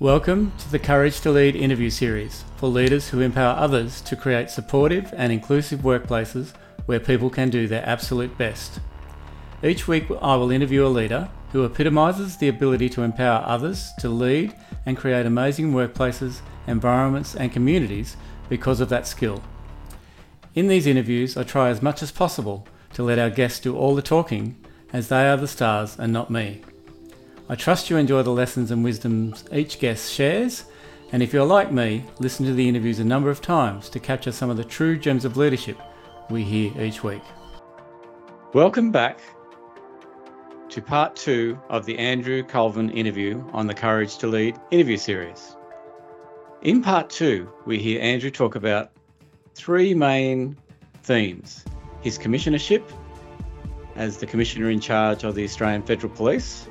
Welcome to the Courage to Lead interview series for leaders who empower others to create supportive and inclusive workplaces where people can do their absolute best. Each week, I will interview a leader who epitomises the ability to empower others to lead and create amazing workplaces, environments, and communities because of that skill. In these interviews, I try as much as possible to let our guests do all the talking, as they are the stars and not me. I trust you enjoy the lessons and wisdoms each guest shares, and if you're like me, listen to the interviews a number of times to capture some of the true gems of leadership we hear each week. Welcome back to part two of the Andrew Colvin interview on the Courage to Lead interview series. In part two, we hear Andrew talk about three main themes his commissionership as the Commissioner in charge of the Australian Federal Police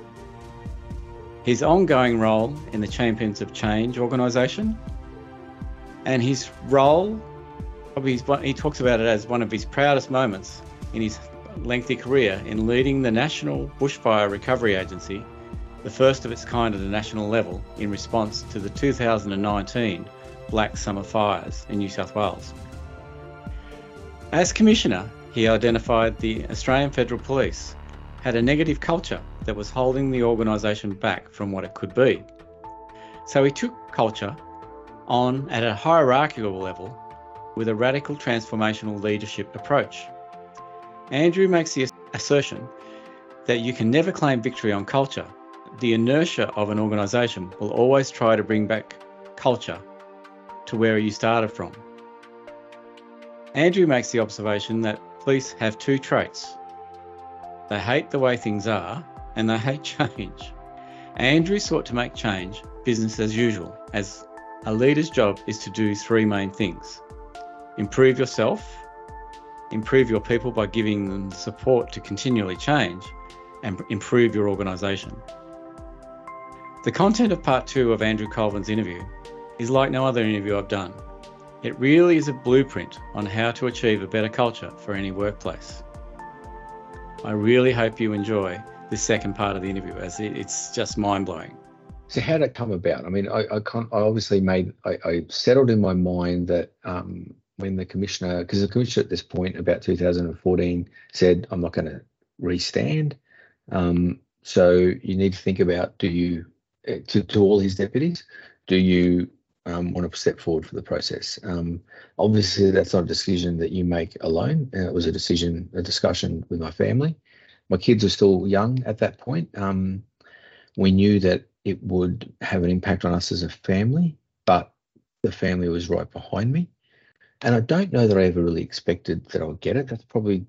his ongoing role in the Champions of Change organisation, and his role, probably he talks about it as one of his proudest moments in his lengthy career in leading the National Bushfire Recovery Agency, the first of its kind at a national level in response to the 2019 Black Summer Fires in New South Wales. As Commissioner, he identified the Australian Federal Police had a negative culture that was holding the organisation back from what it could be. So he took culture on at a hierarchical level with a radical transformational leadership approach. Andrew makes the assertion that you can never claim victory on culture. The inertia of an organisation will always try to bring back culture to where you started from. Andrew makes the observation that police have two traits they hate the way things are and they hate change. Andrew sought to make change business as usual, as a leader's job is to do three main things improve yourself, improve your people by giving them support to continually change, and improve your organisation. The content of part two of Andrew Colvin's interview is like no other interview I've done. It really is a blueprint on how to achieve a better culture for any workplace. I really hope you enjoy this second part of the interview as it's just mind blowing. So how did it come about? I mean, I, I, I obviously made, I, I, settled in my mind that um, when the commissioner, because the commissioner at this point, about 2014, said, I'm not going to restand. Um, so you need to think about, do you, eh, to, to all his deputies, do you um, want to step forward for the process. Um, obviously, that's not a decision that you make alone. It was a decision, a discussion with my family. My kids are still young at that point. Um, we knew that it would have an impact on us as a family, but the family was right behind me. And I don't know that I ever really expected that I would get it. That's probably,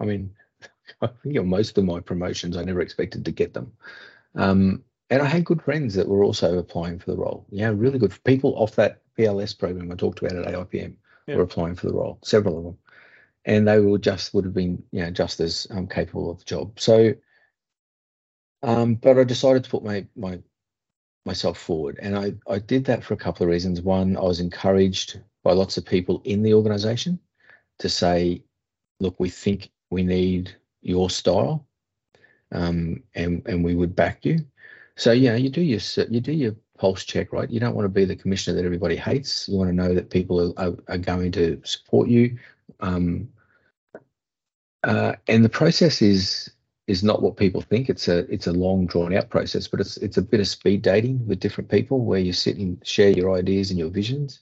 I mean, I think most of my promotions, I never expected to get them. Um, and I had good friends that were also applying for the role. Yeah, really good people off that PLS program I talked about at AIPM yeah. were applying for the role, several of them, and they were just would have been you know just as um, capable of the job. So, um, but I decided to put my my myself forward, and I I did that for a couple of reasons. One, I was encouraged by lots of people in the organisation to say, look, we think we need your style, um, and and we would back you. So yeah, you do your you do your pulse check, right? You don't want to be the commissioner that everybody hates. You want to know that people are, are going to support you. Um, uh, and the process is is not what people think. It's a it's a long drawn out process, but it's it's a bit of speed dating with different people where you sit and share your ideas and your visions.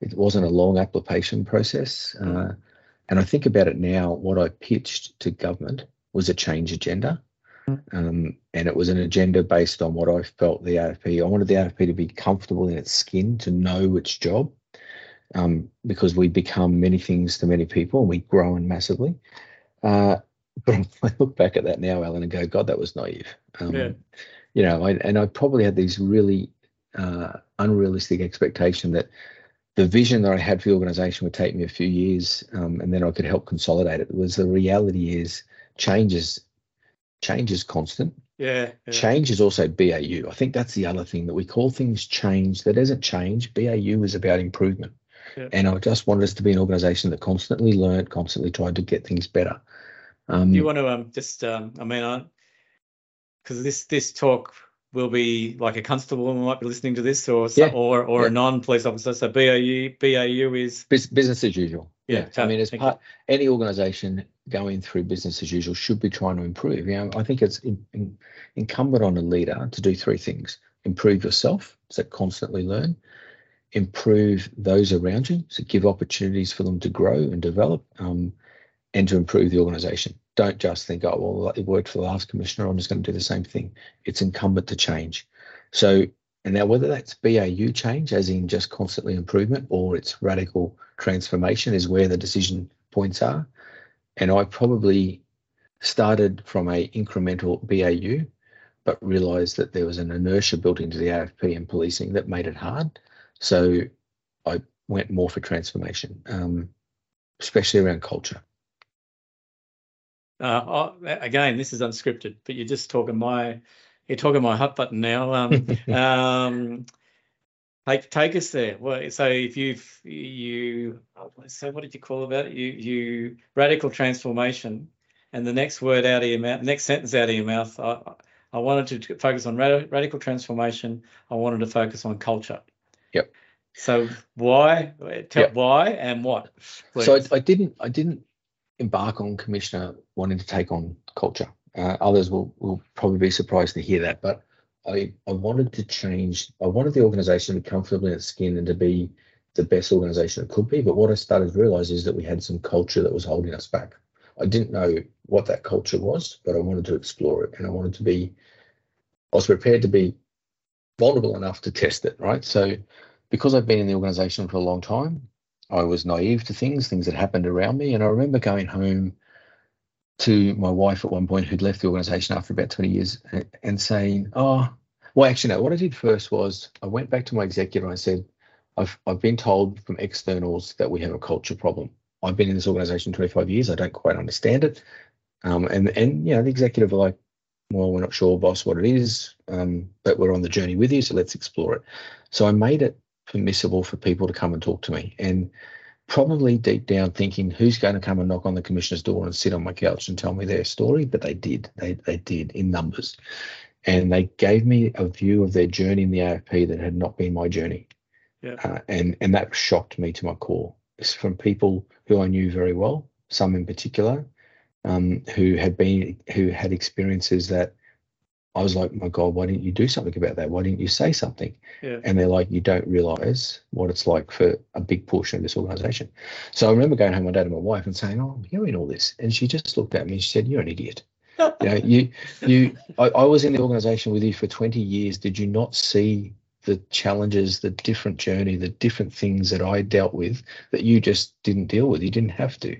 It wasn't a long application process. Uh, and I think about it now. What I pitched to government was a change agenda. Um, and it was an agenda based on what I felt the AFP. I wanted the AFP to be comfortable in its skin, to know its job, um, because we become many things to many people and we grow massively. Uh, but I look back at that now, Alan, and go, God, that was naive. Um, yeah. You know, I, and I probably had these really uh, unrealistic expectation that the vision that I had for the organisation would take me a few years, um, and then I could help consolidate it. Was the reality is changes change is constant. Yeah, yeah, Change is also BAU. I think that's the other thing that we call things change. That isn't change. BAU is about improvement. Yeah. And I just wanted us to be an organization that constantly learned, constantly tried to get things better. Um, you want to um, just, um, I mean, because this this talk will be like a constable might be listening to this, or yeah. or or yeah. a non-police officer. So BAU BAU is business as usual. Yeah. I mean, as part any organisation going through business as usual should be trying to improve. You know, I think it's in, in, incumbent on a leader to do three things: improve yourself, so constantly learn, improve those around you, so give opportunities for them to grow and develop, um, and to improve the organisation. Don't just think, oh well, it worked for the last commissioner. I'm just going to do the same thing. It's incumbent to change. So, and now whether that's BAU change, as in just constantly improvement, or it's radical transformation, is where the decision points are and I probably started from a incremental BAU, but realised that there was an inertia built into the AFP and policing that made it hard. So I went more for transformation, um, especially around culture. Uh, oh, again, this is unscripted, but you're just talking my you're talking my hot button now. Um, um, Take take us there. Well, so if you've you so what did you call about it? You you radical transformation, and the next word out of your mouth, next sentence out of your mouth. I I wanted to focus on rad, radical transformation. I wanted to focus on culture. Yep. So why? Tell yep. why and what? Please. So I, I, didn't I didn't embark on commissioner wanting to take on culture. Uh, others will will probably be surprised to hear that, but I, I wanted to change. I wanted the organization to be comfortable in its skin and to be the best organization it could be. But what I started to realize is that we had some culture that was holding us back. I didn't know what that culture was, but I wanted to explore it and I wanted to be, I was prepared to be vulnerable enough to test it, right? So because I've been in the organization for a long time, I was naive to things, things that happened around me. And I remember going home to my wife at one point who'd left the organization after about 20 years and saying, Oh, well, actually, no, what I did first was I went back to my executive and I said, I've, I've been told from externals that we have a culture problem. I've been in this organization 25 years. I don't quite understand it. Um, and, and, you know, the executive are like, well, we're not sure, boss, what it is, um, but we're on the journey with you, so let's explore it. So I made it permissible for people to come and talk to me. And probably deep down thinking who's going to come and knock on the commissioner's door and sit on my couch and tell me their story? But they did. They they did in numbers. And they gave me a view of their journey in the AFP that had not been my journey. Yeah. Uh, and and that shocked me to my core. It's from people who I knew very well some in particular um, who had been who had experiences that I was like, my God, why didn't you do something about that? Why didn't you say something? Yeah. And they're like, you don't realize what it's like for a big portion of this organization. So I remember going home my dad and my wife and saying, oh, I'm hearing all this. And she just looked at me and she said, you're an idiot. you know, you, you, I, I was in the organization with you for 20 years. Did you not see the challenges, the different journey, the different things that I dealt with that you just didn't deal with? You didn't have to.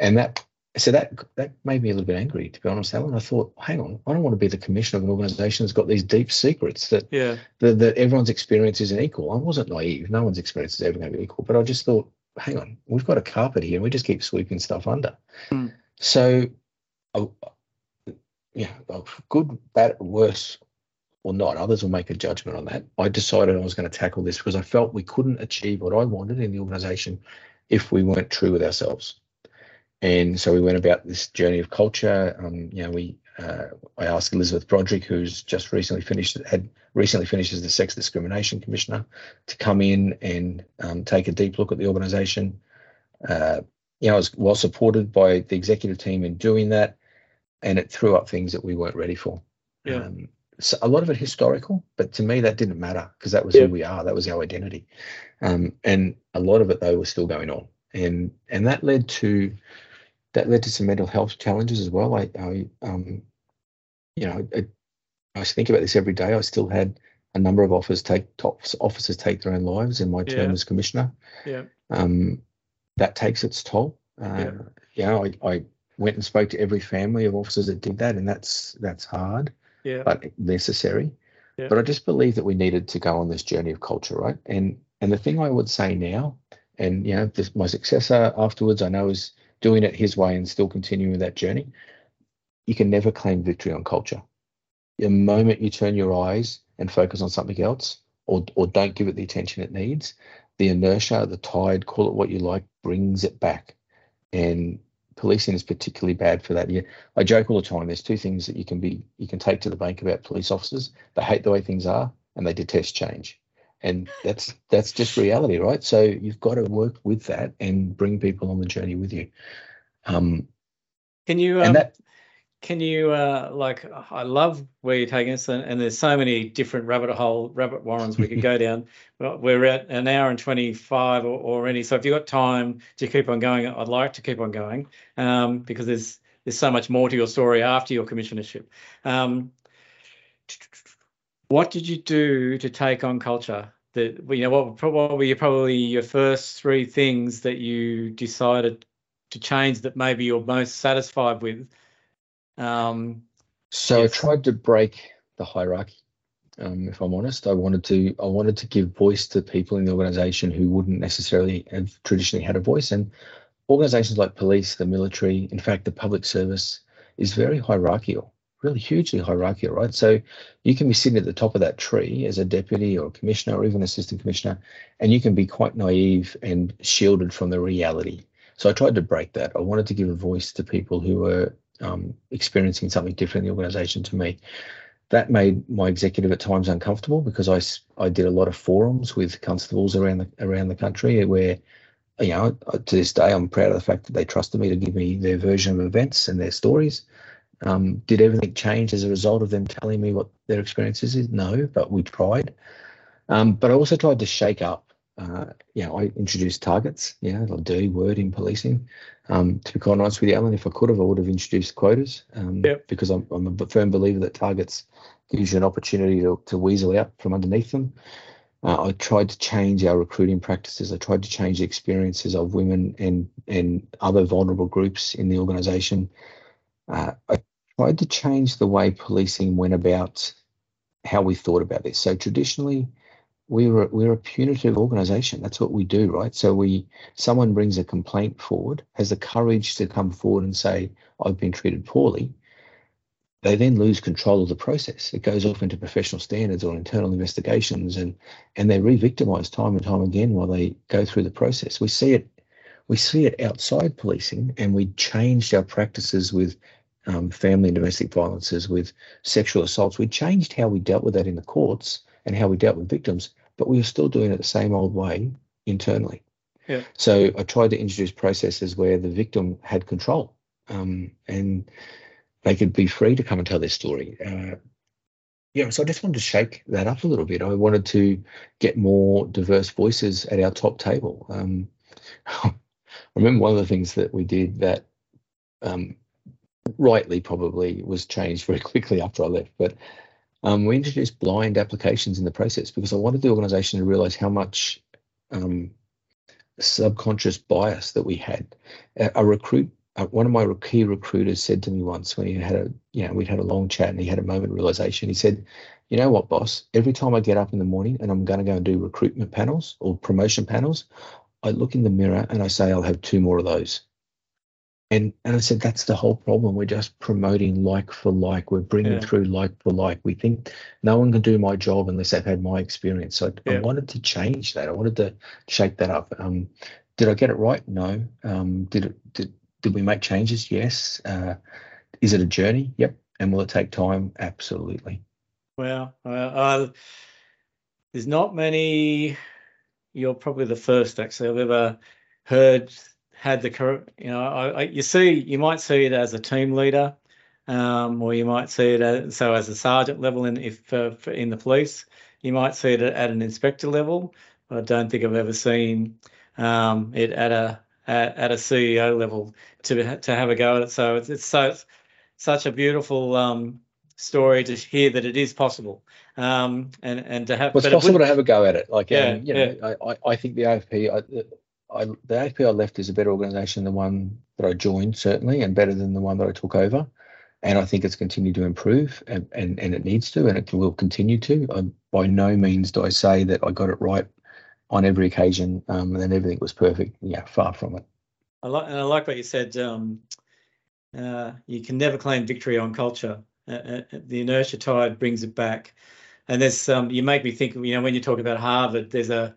And that so that that made me a little bit angry, to be honest, Alan. I thought, hang on, I don't want to be the commissioner of an organisation that's got these deep secrets that yeah that, that everyone's experience isn't equal. I wasn't naive; no one's experience is ever going to be equal. But I just thought, hang on, we've got a carpet here, and we just keep sweeping stuff under. Mm. So, uh, yeah, good, bad, worse, or not. Others will make a judgment on that. I decided I was going to tackle this because I felt we couldn't achieve what I wanted in the organisation if we weren't true with ourselves and so we went about this journey of culture. Um, you know, we uh, I asked Elizabeth Broderick, who's just recently finished had recently finished as the Sex Discrimination Commissioner, to come in and um, take a deep look at the organisation. Uh, you know, I was well supported by the executive team in doing that, and it threw up things that we weren't ready for. Yeah. Um, so a lot of it historical, but to me that didn't matter because that was yeah. who we are, that was our identity, um, and a lot of it though was still going on, and and that led to that led to some mental health challenges as well. I, I um, you know, I, I think about this every day. I still had a number of officers take top officers take their own lives in my term yeah. as commissioner. Yeah. Um, that takes its toll. Uh, yeah. I, I went and spoke to every family of officers that did that, and that's that's hard. Yeah. But necessary. Yeah. But I just believe that we needed to go on this journey of culture, right? And and the thing I would say now, and you know, this, my successor afterwards, I know is doing it his way and still continuing that journey, you can never claim victory on culture. The moment you turn your eyes and focus on something else, or or don't give it the attention it needs, the inertia, the tide, call it what you like, brings it back. And policing is particularly bad for that. Yeah, I joke all the time. There's two things that you can be you can take to the bank about police officers. They hate the way things are, and they detest change. And that's that's just reality, right? So you've got to work with that and bring people on the journey with you. Um, can you um, that, can you uh, like I love where you're taking us, and, and, there's so many different rabbit hole rabbit warrens we could go down. We're at an hour and 25 or, already, so if you've got time to keep on going, I'd like to keep on going um, because there's there's so much more to your story after your commissionership. Um, what did you do to take on culture? That you know, what, what were you probably your first three things that you decided to change that maybe you're most satisfied with um, so yes. I tried to break the hierarchy. Um, if I'm honest, I wanted to I wanted to give voice to people in the organisation who wouldn't necessarily have traditionally had a voice. And organisations like police, the military, in fact, the public service is very hierarchical, really hugely hierarchical, right? So you can be sitting at the top of that tree as a deputy or a commissioner or even assistant commissioner, and you can be quite naive and shielded from the reality. So I tried to break that. I wanted to give a voice to people who were um, experiencing something different in the organisation to me. That made my executive at times uncomfortable because I, I did a lot of forums with constables around the around the country where, you know, to this day I'm proud of the fact that they trusted me to give me their version of events and their stories. Um, did everything change as a result of them telling me what their experiences is? No, but we tried. Um, but I also tried to shake up uh, yeah, I introduced targets. Yeah, a dirty word in policing. Um, to be quite honest with you, Alan, if I could have, I would have introduced quotas. Um, yep. Because I'm, I'm a firm believer that targets gives you an opportunity to, to weasel out from underneath them. Uh, I tried to change our recruiting practices. I tried to change the experiences of women and and other vulnerable groups in the organisation. Uh, I tried to change the way policing went about how we thought about this. So traditionally, we're a, we're a punitive organization. That's what we do, right? So we someone brings a complaint forward, has the courage to come forward and say, "I've been treated poorly." They then lose control of the process. It goes off into professional standards or internal investigations, and and they're re-victimized time and time again while they go through the process. We see it, we see it outside policing, and we changed our practices with um, family and domestic violences, with sexual assaults. We changed how we dealt with that in the courts and how we dealt with victims but we were still doing it the same old way internally. Yeah. So I tried to introduce processes where the victim had control um, and they could be free to come and tell their story. Uh, yeah, so I just wanted to shake that up a little bit. I wanted to get more diverse voices at our top table. Um, I remember one of the things that we did that um, rightly probably was changed very quickly after I left, but um, we introduced blind applications in the process because I wanted the organization to realize how much um, subconscious bias that we had. A, a recruit, uh, one of my key recruiters said to me once when he had a, you know, we'd had a long chat and he had a moment of realization. He said, "You know what, boss? Every time I get up in the morning and I'm going to go and do recruitment panels or promotion panels, I look in the mirror and I say I'll have two more of those." And and I said that's the whole problem. We're just promoting like for like. We're bringing yeah. through like for like. We think no one can do my job unless they've had my experience. So yeah. I wanted to change that. I wanted to shake that up. Um, did I get it right? No. Um, did it? Did did we make changes? Yes. Uh, is it a journey? Yep. And will it take time? Absolutely. Well, uh, uh, there's not many. You're probably the first actually I've ever heard had the you know I, I, you see you might see it as a team leader um, or you might see it as, so as a sergeant level in if uh, in the police. You might see it at an inspector level but I don't think I've ever seen um, it at a at, at, a CEO level to to have a go at it. So it's, it's so it's such a beautiful um, story to hear that it is possible um, and and to have well, it's possible it to have a go at it. Like yeah, um, you know yeah. I, I think the AFP I, the AFP I left is a better organisation than the one that I joined, certainly, and better than the one that I took over. And I think it's continued to improve, and, and, and it needs to, and it will continue to. I, by no means do I say that I got it right on every occasion, um, and then everything was perfect. Yeah, far from it. I like, and I like what you said. Um, uh, you can never claim victory on culture. Uh, uh, the inertia tide brings it back. And there's um, you make me think. You know, when you talk about Harvard, there's a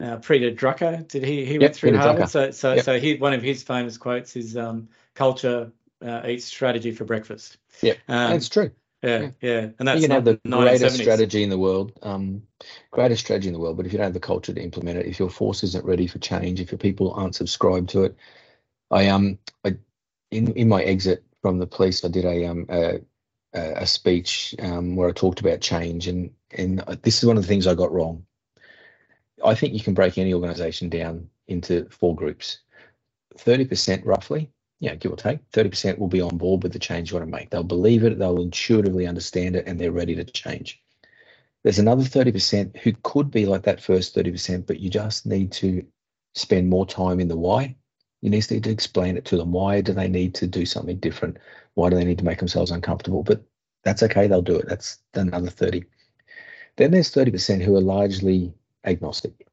uh, Peter Drucker. Did he he yep, went through Peter Harvard? Drucker. So so yep. so he one of his famous quotes is um, culture uh, eats strategy for breakfast. Yeah, um, that's true. Yeah, yeah, and that's you can have the greatest strategy in the world, um, greatest strategy in the world, but if you don't have the culture to implement it, if your force isn't ready for change, if your people aren't subscribed to it, I um, I in in my exit from the police, I did a um a, a speech um where I talked about change, and and this is one of the things I got wrong. I think you can break any organization down into four groups. 30% roughly yeah, give or take, 30% will be on board with the change you want to make. They'll believe it, they'll intuitively understand it, and they're ready to change. There's another 30% who could be like that first 30%, but you just need to spend more time in the why. You need to explain it to them. Why do they need to do something different? Why do they need to make themselves uncomfortable? But that's okay, they'll do it. That's another 30. Then there's 30% who are largely agnostic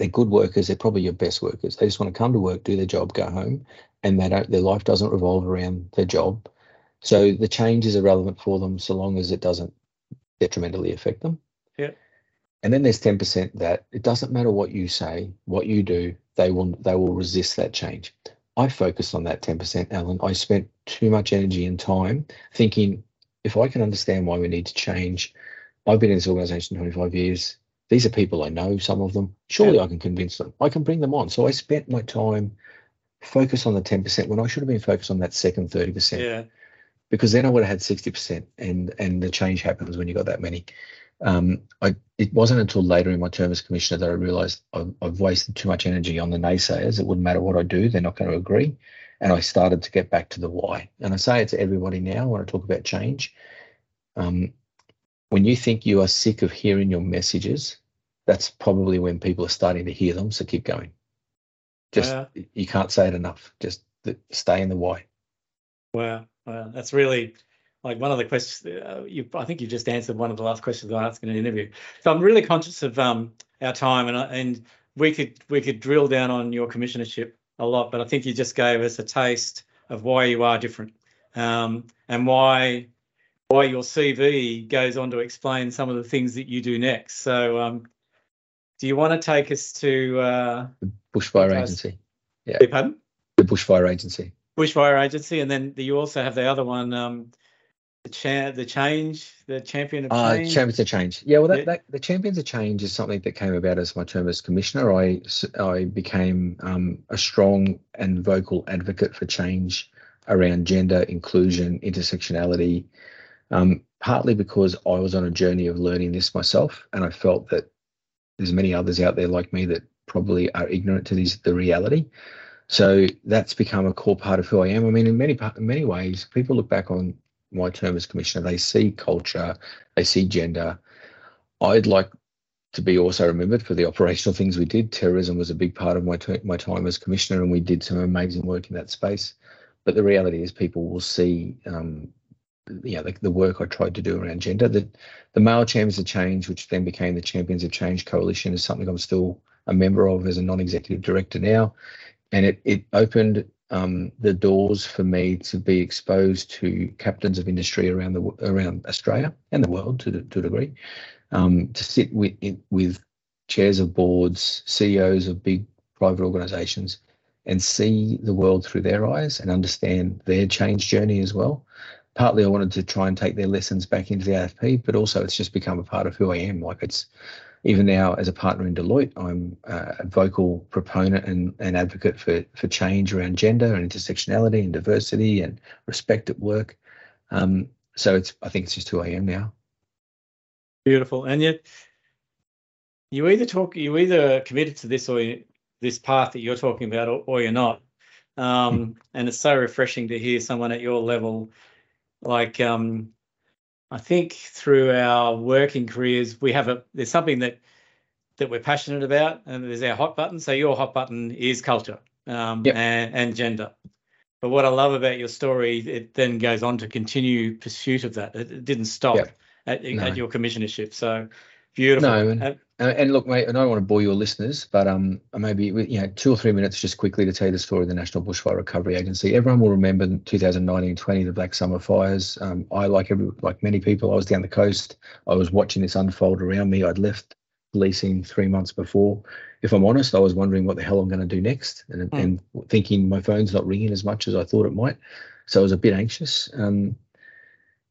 they're good workers. They're probably your best workers. They just want to come to work, do their job, go home, and they don't. Uh, their life doesn't revolve around their job. So the change is irrelevant for them so long as it doesn't detrimentally affect them. Yeah. And then there's ten percent that it doesn't matter what you say, what you do, they will they will resist that change. I focused on that ten percent, Alan. I spent too much energy and time thinking if I can understand why we need to change. I've been in this organization 25 years these are people I know, some of them. Surely yeah. I can convince them. I can bring them on. So I spent my time focused on the 10% when I should have been focused on that second 30%. Yeah. Because then I would have had 60% and and the change happens when you got that many. Um, I it wasn't until later in my term as commissioner that I realized I've, I've wasted too much energy on the naysayers. It wouldn't matter what I do, they're not going to agree. And I started to get back to the why. And I say it to everybody now when I talk about change. Um, when you think you are sick of hearing your messages, that's probably when people are starting to hear them. So keep going. Just wow. you can't say it enough. Just stay in the why. Wow, wow, that's really like one of the questions. Uh, you, I think you just answered one of the last questions I asked in an interview. So I'm really conscious of um, our time, and and we could we could drill down on your commissionership a lot, but I think you just gave us a taste of why you are different, um, and why why your CV goes on to explain some of the things that you do next. So um, do you want to take us to uh, the Bushfire Agency? Yeah. Pardon? The Bushfire Agency. Bushfire Agency, and then you also have the other one, um, the cha- the change, the champion of ah, change. Uh, champions of change. Yeah, well, that, yeah. that, the champions of change is something that came about as my term as commissioner. I I became um, a strong and vocal advocate for change around gender inclusion, intersectionality. Um, partly because I was on a journey of learning this myself, and I felt that there's many others out there like me that probably are ignorant to the reality. So that's become a core part of who I am. I mean, in many in many ways, people look back on my term as commissioner, they see culture, they see gender. I'd like to be also remembered for the operational things we did. Terrorism was a big part of my my time as commissioner, and we did some amazing work in that space. But the reality is, people will see um, you know the, the work I tried to do around gender. The the male champions of change, which then became the Champions of Change Coalition, is something I'm still a member of as a non-executive director now, and it it opened um, the doors for me to be exposed to captains of industry around the around Australia and the world to to a degree, um, to sit with with chairs of boards, CEOs of big private organisations, and see the world through their eyes and understand their change journey as well partly I wanted to try and take their lessons back into the AFP, but also it's just become a part of who I am. Like it's even now as a partner in Deloitte, I'm a vocal proponent and, and advocate for for change around gender and intersectionality and diversity and respect at work. Um, so it's I think it's just who I am now. Beautiful, and yet you either talk you either committed to this or this path that you're talking about, or, or you're not. Um, hmm. and it's so refreshing to hear someone at your level like um, I think through our working careers, we have a there's something that that we're passionate about, and there's our hot button. So your hot button is culture um, yep. and, and gender. But what I love about your story, it then goes on to continue pursuit of that. It, it didn't stop yep. at, no. at your commissionership. So beautiful. No, and, and look, mate, I don't want to bore your listeners, but um, maybe you know two or three minutes just quickly to tell you the story of the National Bushfire Recovery Agency. Everyone will remember 2019-20, the Black Summer fires. Um, I like every like many people, I was down the coast. I was watching this unfold around me. I'd left policing three months before. If I'm honest, I was wondering what the hell I'm going to do next, and, mm. and thinking my phone's not ringing as much as I thought it might. So I was a bit anxious. Um,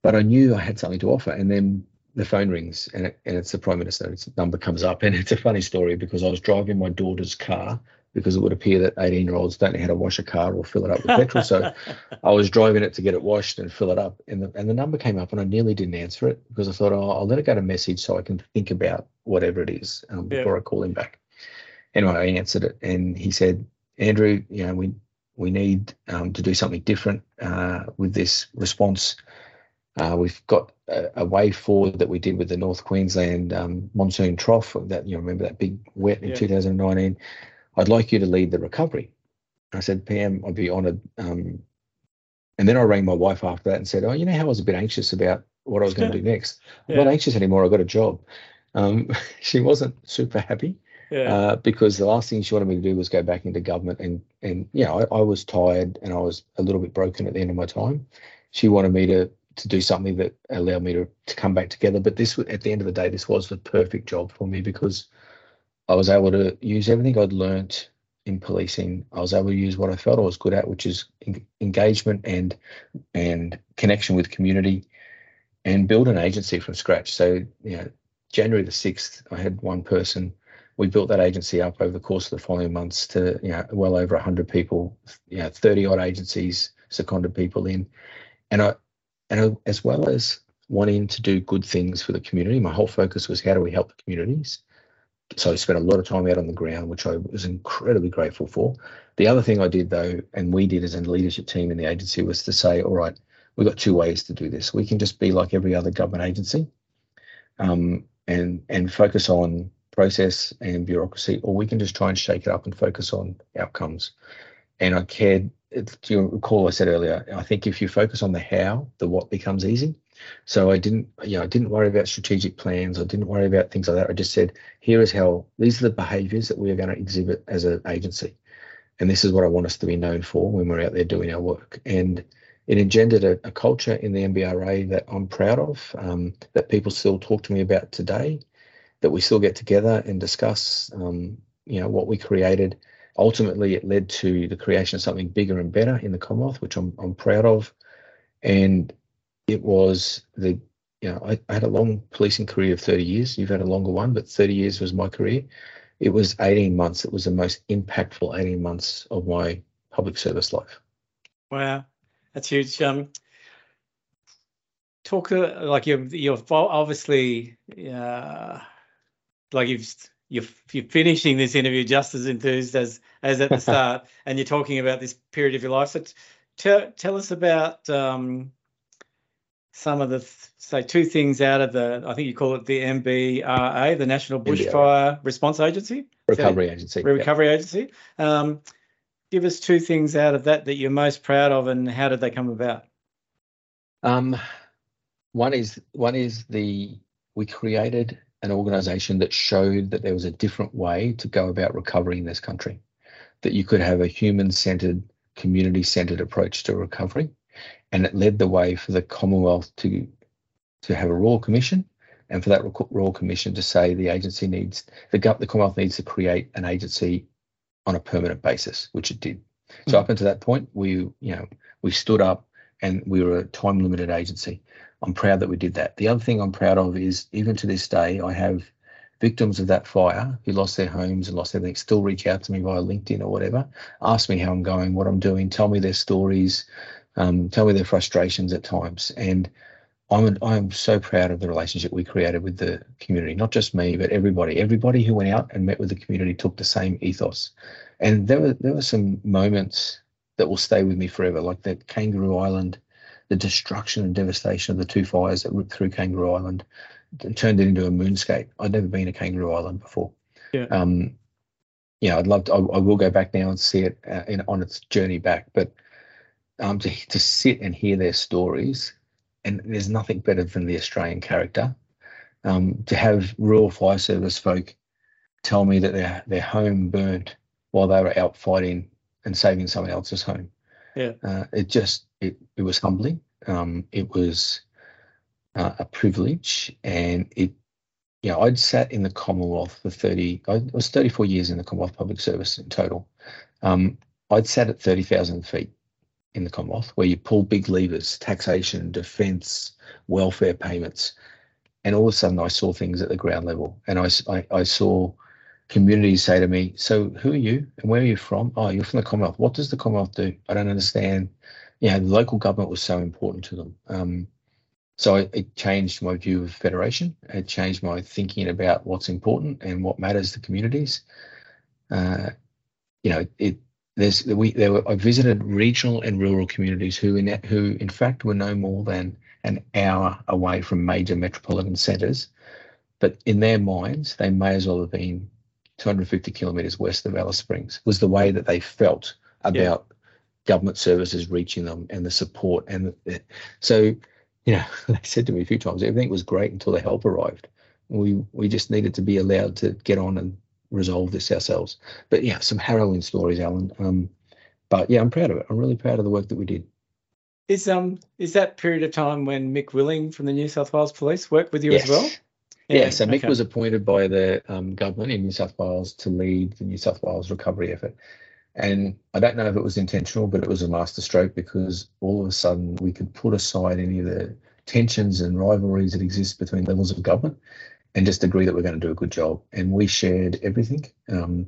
but I knew I had something to offer, and then the phone rings, and, it, and it's the prime minister. Its number comes up, and it's a funny story because I was driving my daughter's car because it would appear that 18 year olds don't know how to wash a car or fill it up with petrol. So I was driving it to get it washed and fill it up. And the, and the number came up and I nearly didn't answer it because I thought, oh, I'll let it go to message so I can think about whatever it is um, before. I call him back. Anyway, I answered it and he said, Andrew, you know, we, we need um, to do something different uh, with this response. Uh, we've got a, a, way forward that we did with the North Queensland um, monsoon trough. That you know, remember that big wet in yeah. 2019. I'd like you to lead the recovery. I said, PM, I'd be honoured. Um, and then I rang my wife after that and said, Oh, you know how I was a bit anxious about what I was going to do next? I'm yeah. not anxious anymore. I got a job. Um, she wasn't super happy yeah. uh, because the last thing she wanted me to do was go back into government. And, and you know, I, I was tired and I was a little bit broken at the end of my time. She wanted me to to do something that allowed me to, to come back together. But this, at the end of the day, this was the perfect job for me because I was able to use everything I'd learnt in policing. I was able to use what I felt I was good at, which is engagement and and connection with community, and build an agency from scratch. So you know, January the sixth, I had one person. We built that agency up over the course of the following months to you know well over hundred people, you know, thirty odd agencies seconded people in, and I and as well as wanting to do good things for the community. My whole focus was how do we help the communities so I spent a lot of time out on the ground, which I was incredibly grateful for. The other thing I did, though, and we did as a leadership team in the agency, was to say, all right, we've got two ways to do this. We can just be like every other government agency um, and, and focus on process and bureaucracy, or we can just try and shake it up and focus on outcomes. And I cared, do you recall I said earlier, I think if you focus on the how, the what becomes easy. So I didn't, you know, I didn't worry about strategic plans. I didn't worry about things like that. I just said, here is how these are the behaviours that we are going to exhibit as an agency, and this is what I want us to be known for when we're out there doing our work. And it engendered a, a culture in the NBRA that I'm proud of, um, that people still talk to me about today, that we still get together and discuss, um, you know, what we created. Ultimately, it led to the creation of something bigger and better in the Commonwealth, which I'm, I'm proud of. And it was the you know I, I, had a long policing career of 30 years. You've had a longer one but 30 years was my career. It was 18 months. It was the most impactful 18 months of my public service life. Wow. That's huge. Um talk uh, like you're you're obviously uh like you've you're, you're finishing this interview just as enthused as as at the start and you're talking about this period of your life so t- tell us about um some of the say two things out of the I think you call it the NBRA, the National Bushfire Response Agency, Recovery Agency, Recovery yeah. Agency. Um, give us two things out of that that you're most proud of, and how did they come about? Um, one is one is the we created an organisation that showed that there was a different way to go about recovery in this country, that you could have a human-centered, community-centered approach to recovery and it led the way for the Commonwealth to to have a royal commission, and for that royal commission to say the agency needs the the Commonwealth needs to create an agency on a permanent basis, which it did. So hmm. up until that point, we you know we stood up and we were a time limited agency. I'm proud that we did that. The other thing I'm proud of is even to this day, I have victims of that fire who lost their homes and lost everything still reach out to me via LinkedIn or whatever, ask me how I'm going, what I'm doing, tell me their stories, um, tell me their frustrations at times. And I'm I'm so proud of the relationship we created with the community, not just me, but everybody. Everybody who went out and met with the community took the same ethos. And there were there were some moments that will stay with me forever, like that Kangaroo Island, the destruction and devastation of the two fires that ripped through Kangaroo Island, and turned it into a moonscape. I'd never been to Kangaroo Island before. Yeah. Um, yeah, I'd love to. I, I will go back now and see it uh, in, on its journey back, but um, to, to sit and hear their stories. And there's nothing better than the Australian character. Um, to have rural Fire Service folk tell me that their, their home burnt while they were out fighting and saving someone else's home. Yeah. Uh, it just, it, it was humbling. Um, it was uh, a privilege and it you know, I'd sat in the Commonwealth for 30, I was 34 years in the Commonwealth Public Service in total. Um, I'd sat at 30,000 feet in the Commonwealth where you pull big levers, taxation, defence, welfare payments. And all of a sudden I saw things at the ground level and I, I, I saw communities say to me, so who are you and where are you from? Oh, you're from the Commonwealth. What does the Commonwealth do? I don't understand. Know, local government was so important to them. Um, so it, it, changed my view of federation. It changed my thinking about what's important and what matters to communities. Uh, you know, it there's we there were I visited regional and rural communities who in who in fact were no more than an hour away from major metropolitan centres, but in their minds they may as well have been 250 kilometres west of Alice Springs. Was the way that they felt about yeah. Government services reaching them and the support and the, so you know, they said to me a few times, everything was great until the help arrived. We we just needed to be allowed to get on and resolve this ourselves. But yeah, some harrowing stories, Alan. Um, but yeah, I'm proud of it. I'm really proud of the work that we did. Is um is that period of time when Mick Willing from the New South Wales Police worked with you yes. as well? Yeah, yeah so Mick okay. was appointed by the um, government in New South Wales to lead the New South Wales recovery effort. And I don't know if it was intentional, but it was a masterstroke because all of a sudden we could put aside any of the tensions and rivalries that exist between levels of government and just agree that we're going to do a good job. And we shared everything. Um,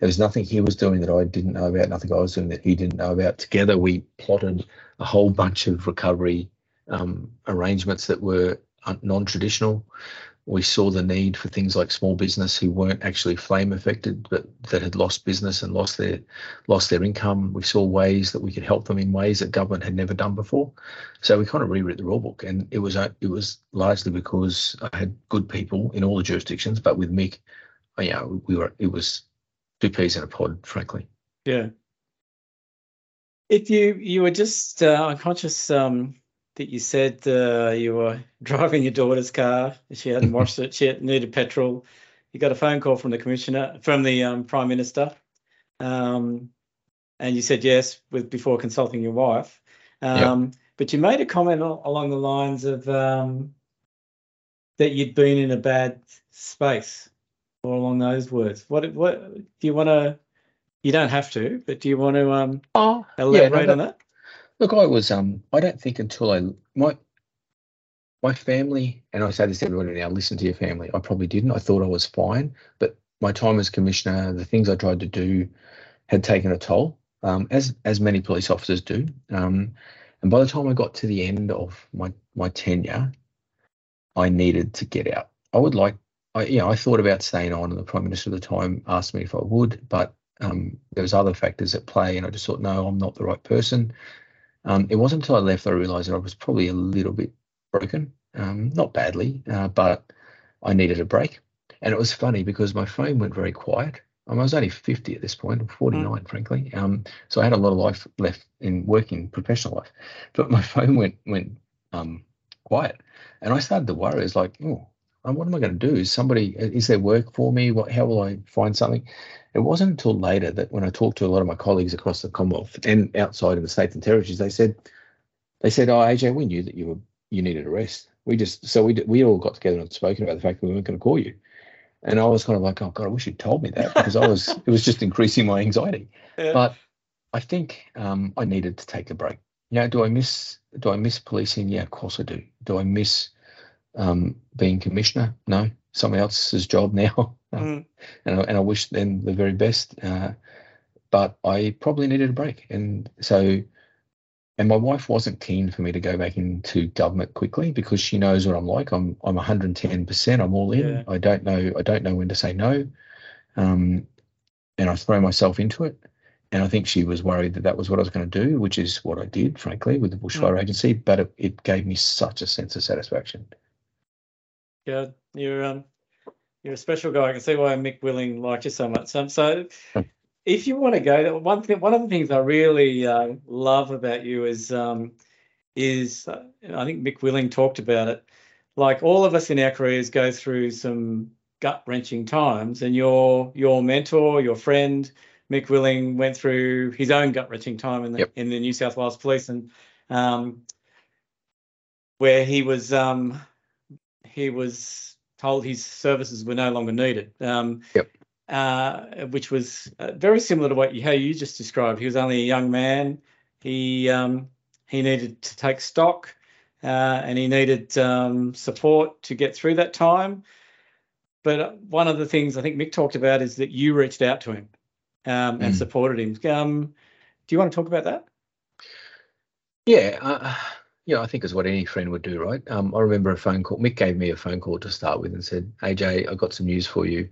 there was nothing he was doing that I didn't know about, nothing I was doing that he didn't know about. Together, we plotted a whole bunch of recovery um, arrangements that were non traditional we saw the need for things like small business who weren't actually flame affected but that had lost business and lost their lost their income. We saw ways that we could help them in ways that government had never done before. So we kind of rewrote the rule book. And it was uh, it was largely because i had good people in all the jurisdictions but with mick uh, yeah we were it was two peas in a pod frankly. Yeah. If you you were just uh, unconscious um that you said uh, you were driving your daughter's car. She hadn't washed it. She needed petrol. You got a phone call from the commissioner, from the um, prime minister, um, and you said yes with before consulting your wife. Um, yep. But you made a comment along the lines of um, that you'd been in a bad space, or along those words. What what do you want to? You don't have to, but do you want to um, oh, elaborate yeah, no, on that? Look, I was um I don't think until I my my family, and I say this to everybody now, listen to your family. I probably didn't. I thought I was fine, but my time as commissioner, the things I tried to do had taken a toll, um, as as many police officers do. Um, and by the time I got to the end of my my tenure, I needed to get out. I would like, I you know, I thought about staying on, and the prime minister at the time asked me if I would, but um, there was other factors at play, and I just thought, no, I'm not the right person. Um, it wasn't until I left that I realised that I was probably a little bit broken, um, not badly, uh, but I needed a break. And it was funny because my phone went very quiet. I, I was only 50 at this point, 49, mm. frankly. Um, so I had a lot of life left in working professional life, but my phone went went um, quiet, and I started to worry. It's like, oh, what am I going to do? Is somebody is there work for me? What? How will I find something? It wasn't until later that when I talked to a lot of my colleagues across the Commonwealth and outside of the states and territories, they said, they said, "Oh, AJ, we knew that you were you needed a rest. We just so we we all got together and spoken about the fact that we weren't going to call you." And I was kind of like, "Oh God, I wish you'd told me that because I was it was just increasing my anxiety." Yeah. But I think um, I needed to take a break. Yeah, do I miss do I miss policing? Yeah, of course I do. Do I miss um, being commissioner? No, someone else's job now. mm. and, I, and I wish them the very best. Uh, but I probably needed a break. And so, and my wife wasn't keen for me to go back into government quickly because she knows what I'm like. I'm I'm 110%. I'm all in. Yeah. I don't know. I don't know when to say no. Um, and I throw myself into it. And I think she was worried that that was what I was going to do, which is what I did, frankly, with the Bushfire mm. Agency. But it, it gave me such a sense of satisfaction. Yeah, you're um, you're a special guy. I can see why Mick Willing liked you so much. Um, so, if you want to go, one thing, one of the things I really uh, love about you is um, is uh, I think Mick Willing talked about it. Like all of us in our careers go through some gut wrenching times, and your your mentor, your friend, Mick Willing went through his own gut wrenching time in the yep. in the New South Wales Police, and um, where he was um, he was told his services were no longer needed. Um, Yep. Uh, which was uh, very similar to what you, how you just described. He was only a young man. He um, he needed to take stock, uh, and he needed um, support to get through that time. But one of the things I think Mick talked about is that you reached out to him um, and Mm. supported him. Um, do you want to talk about that? Yeah, uh, yeah, I think it's what any friend would do, right? Um, I remember a phone call. Mick gave me a phone call to start with and said, "AJ, I've got some news for you.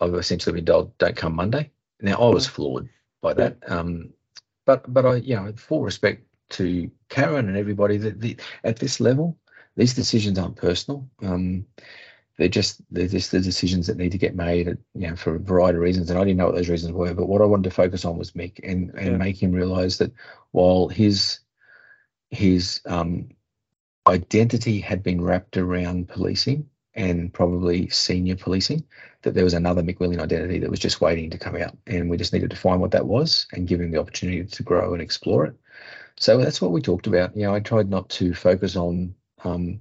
I've essentially been told don't come Monday." Now I was floored by that. Um, but but I, you know, full respect to Karen and everybody. That the, at this level, these decisions aren't personal. Um, they're just they're just the decisions that need to get made, you know, for a variety of reasons. And I didn't know what those reasons were. But what I wanted to focus on was Mick and and Yeah. make him realise that while his his um, identity had been wrapped around policing and probably senior policing, that there was another Mick Willing identity that was just waiting to come out. And we just needed to find what that was and give him the opportunity to grow and explore it. So that's what we talked about. You know, I tried not to focus on, um,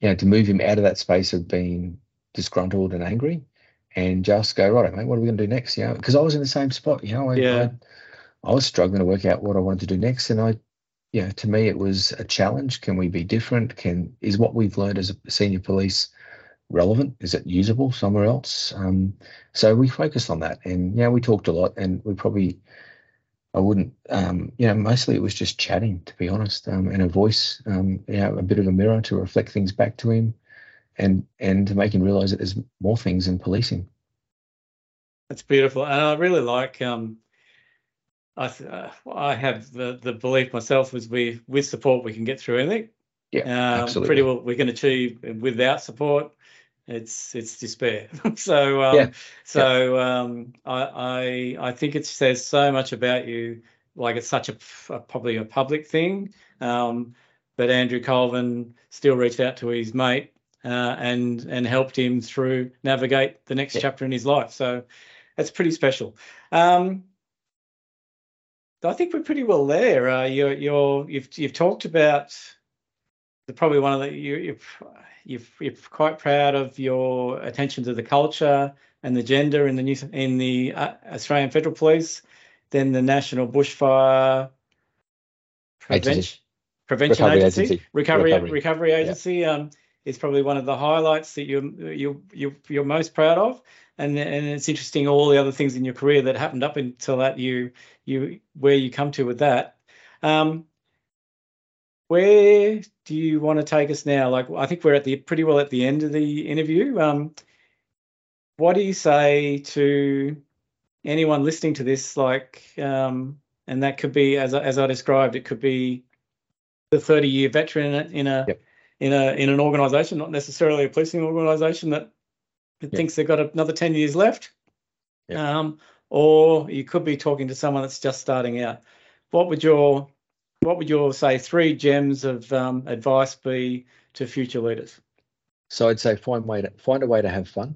you know, to move him out of that space of being disgruntled and angry and just go, right, mate, what are we going to do next? You know, because I was in the same spot, you know, I, Yeah. I, I was struggling to work out what I wanted to do next. And I, you know, to me, it was a challenge. Can we be different? Can is what we've learned as a senior police relevant? Is it usable somewhere else? Um, so we focused on that, and yeah, we talked a lot, and we probably, I wouldn't, um, you know, mostly it was just chatting, to be honest, um, and a voice, um, you know, a bit of a mirror to reflect things back to him, and and to make him realise that there's more things in policing. That's beautiful, and I really like. Um, I th- uh, I have the the belief myself is we with support we can get through anything. Yeah, um, absolutely. Pretty well we can achieve without support. It's it's despair. so um, Yeah, so um, I, I I think it says so much about you. Like it's such a, a probably a public thing. Um, but Andrew Colvin still reached out to his mate uh, and and helped him through navigate the next Yeah. chapter in his life. So that's pretty special. Um, I think we're pretty well there. Uh, you're you're you've you've talked about the probably one of the you you've you've you're quite proud of your attention to the culture and the gender in the new in the uh, Australian Federal Police, then the National Bushfire Prevention Agency. Prevention Recovery Agency, Agency. Recovery Recovery. Recovery Agency um, is probably one of the highlights that you're you you you're most proud of. And and it's interesting all the other things in your career that happened up until that you you where you come to with that. Um, where do you want to take us now? Like I think we're at the pretty well at the end of the interview. Um, what do you say to anyone listening to this? Like, um, and that could be as as I described, it could be the 30 year veteran in a in a, Yep. In a in an organisation, not necessarily a policing organisation that thinks they've got another 10 years left. Yep. Um, or you could be talking to someone that's just starting out. What would your what would your say three gems of um, advice be to future leaders? So I'd say find way to find a way to have fun.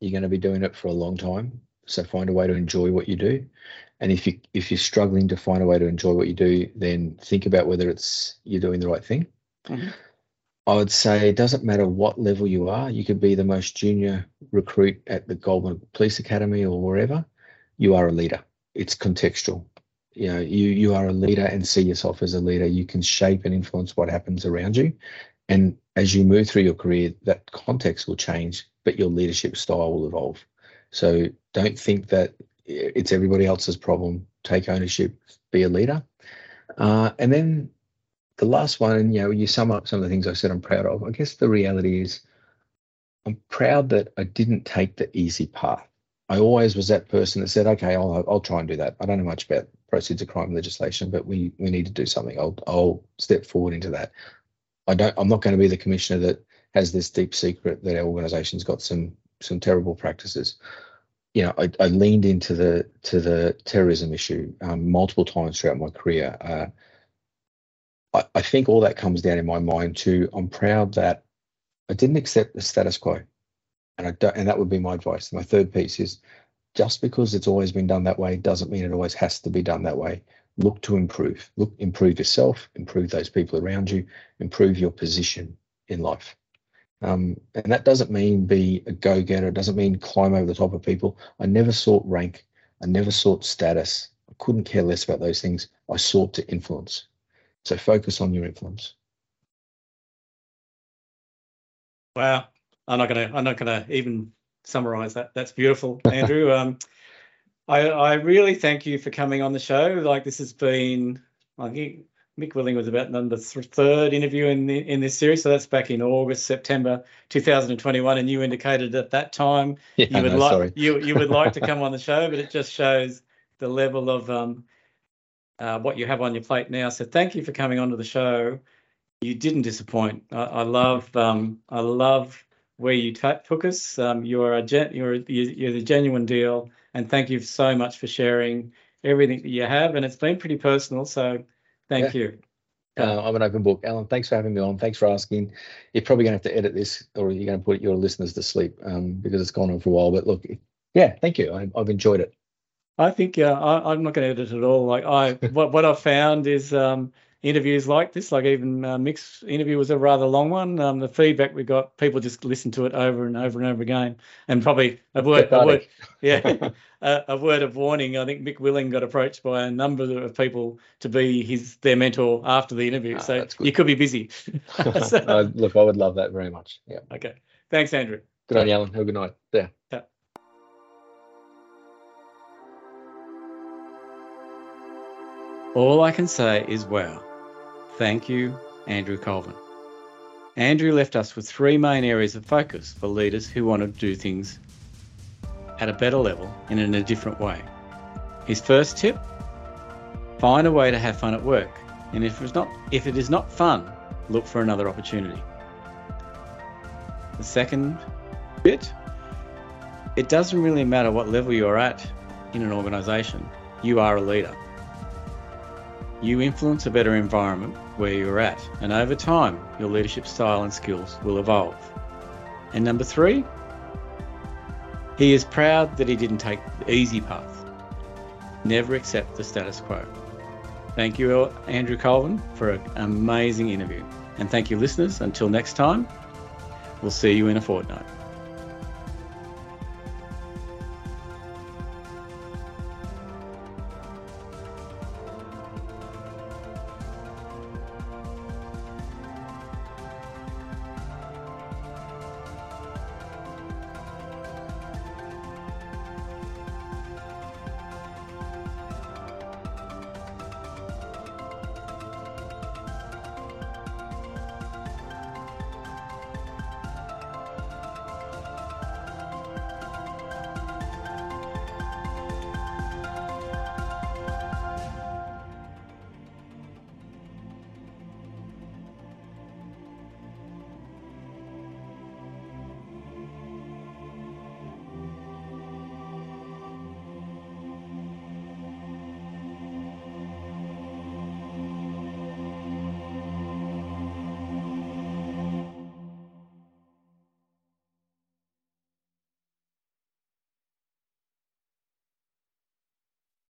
You're going to be doing it for a long time, so find a way to enjoy what you do. And if you if you're struggling to find a way to enjoy what you do, then think about whether it's you're doing the right thing. Mhm. I would say it doesn't matter what level you are. You could be the most junior recruit at the Goulburn Police Academy or wherever. You are a leader. It's contextual. You know, you you are a leader and see yourself as a leader. You can shape and influence what happens around you. And as you move through your career, that context will change, but your leadership style will evolve. So don't think that it's everybody else's problem. Take ownership, be a leader. Uh, and then the last one, you know, you sum up some of the things I said I'm proud of. I guess the reality is I'm proud that I didn't take the easy path. I always was that person that said, okay, I'll, I'll try and do that. I don't know much about proceeds of crime legislation, but we, we need to do something. I'll, I'll step forward into that. I don't, I'm not going to be the commissioner that has this deep secret that our organization's got some, some terrible practices. You know, I, I leaned into the, to the terrorism issue um, multiple times throughout my career. Uh, I, I think all that comes down in my mind to I'm proud that I didn't accept the status quo. And I don't, and that would be my advice. My third piece is just because it's always been done that way doesn't mean it always has to be done that way. Look to improve. Look, improve yourself, improve those people around you, improve your position in life. Um, and that doesn't mean be a go getter, it doesn't mean climb over the top of people. I never sought rank, I never sought status. I couldn't care less about those things. I sought to influence. So focus on your influence. Wow. I'm not gonna I'm not gonna even summarize that. That's beautiful, Andrew. um I I really thank you for coming on the show. Like this has been I think Mick Willing was about number th- third interview in the, in this series, so that's back in August, September 2021, and you indicated at that time Yeah, you would no, like you you would like to come on the show, but it just shows the level of um, uh, what you have on your plate now. So thank you for coming onto the show. You didn't disappoint. I, I love um, I love where you ta took us. Um, you're a gen- you're you're the genuine deal, and thank you so much for sharing everything that you have. And it's been pretty personal, so thank you. Uh, I'm an open book. Alan, thanks for having me on. Thanks for asking. You're probably going to have to edit this or you're going to put your listeners to sleep um, because it's gone on for a while. But look, yeah, thank you. I, I've enjoyed it. I think uh, I, I'm not going to edit it at all. Like I, what what I've found is um, interviews like this, like even uh, Mick's interview was a rather long one. Um, the feedback we got, people just listen to it over and over and over again, and probably a word, a word yeah, a, a word of warning. I think Mick Willing got approached by a number of people to be his their mentor after the interview, Ah, so you could be busy. So- Uh, look, I would love that very much. Yeah. okay, thanks, Andrew. Good on you, Alan. Have a good night. Yeah. All I can say is wow. Thank you, Andrew Colvin. Andrew left us with three main areas of focus for leaders who want to do things at a better level and in a different way. His first tip find a way to have fun at work. And if it's not if it is not fun, look for another opportunity. The second bit it doesn't really matter what level you're at in an organization, you are a leader. You influence a better environment where you're at, and over time, your leadership style and skills will evolve. And number three, he is proud that he didn't take the easy path. Never accept the status quo. Thank you, Andrew Colvin, for an amazing interview. And thank you, listeners. Until next time, we'll see you in a fortnight.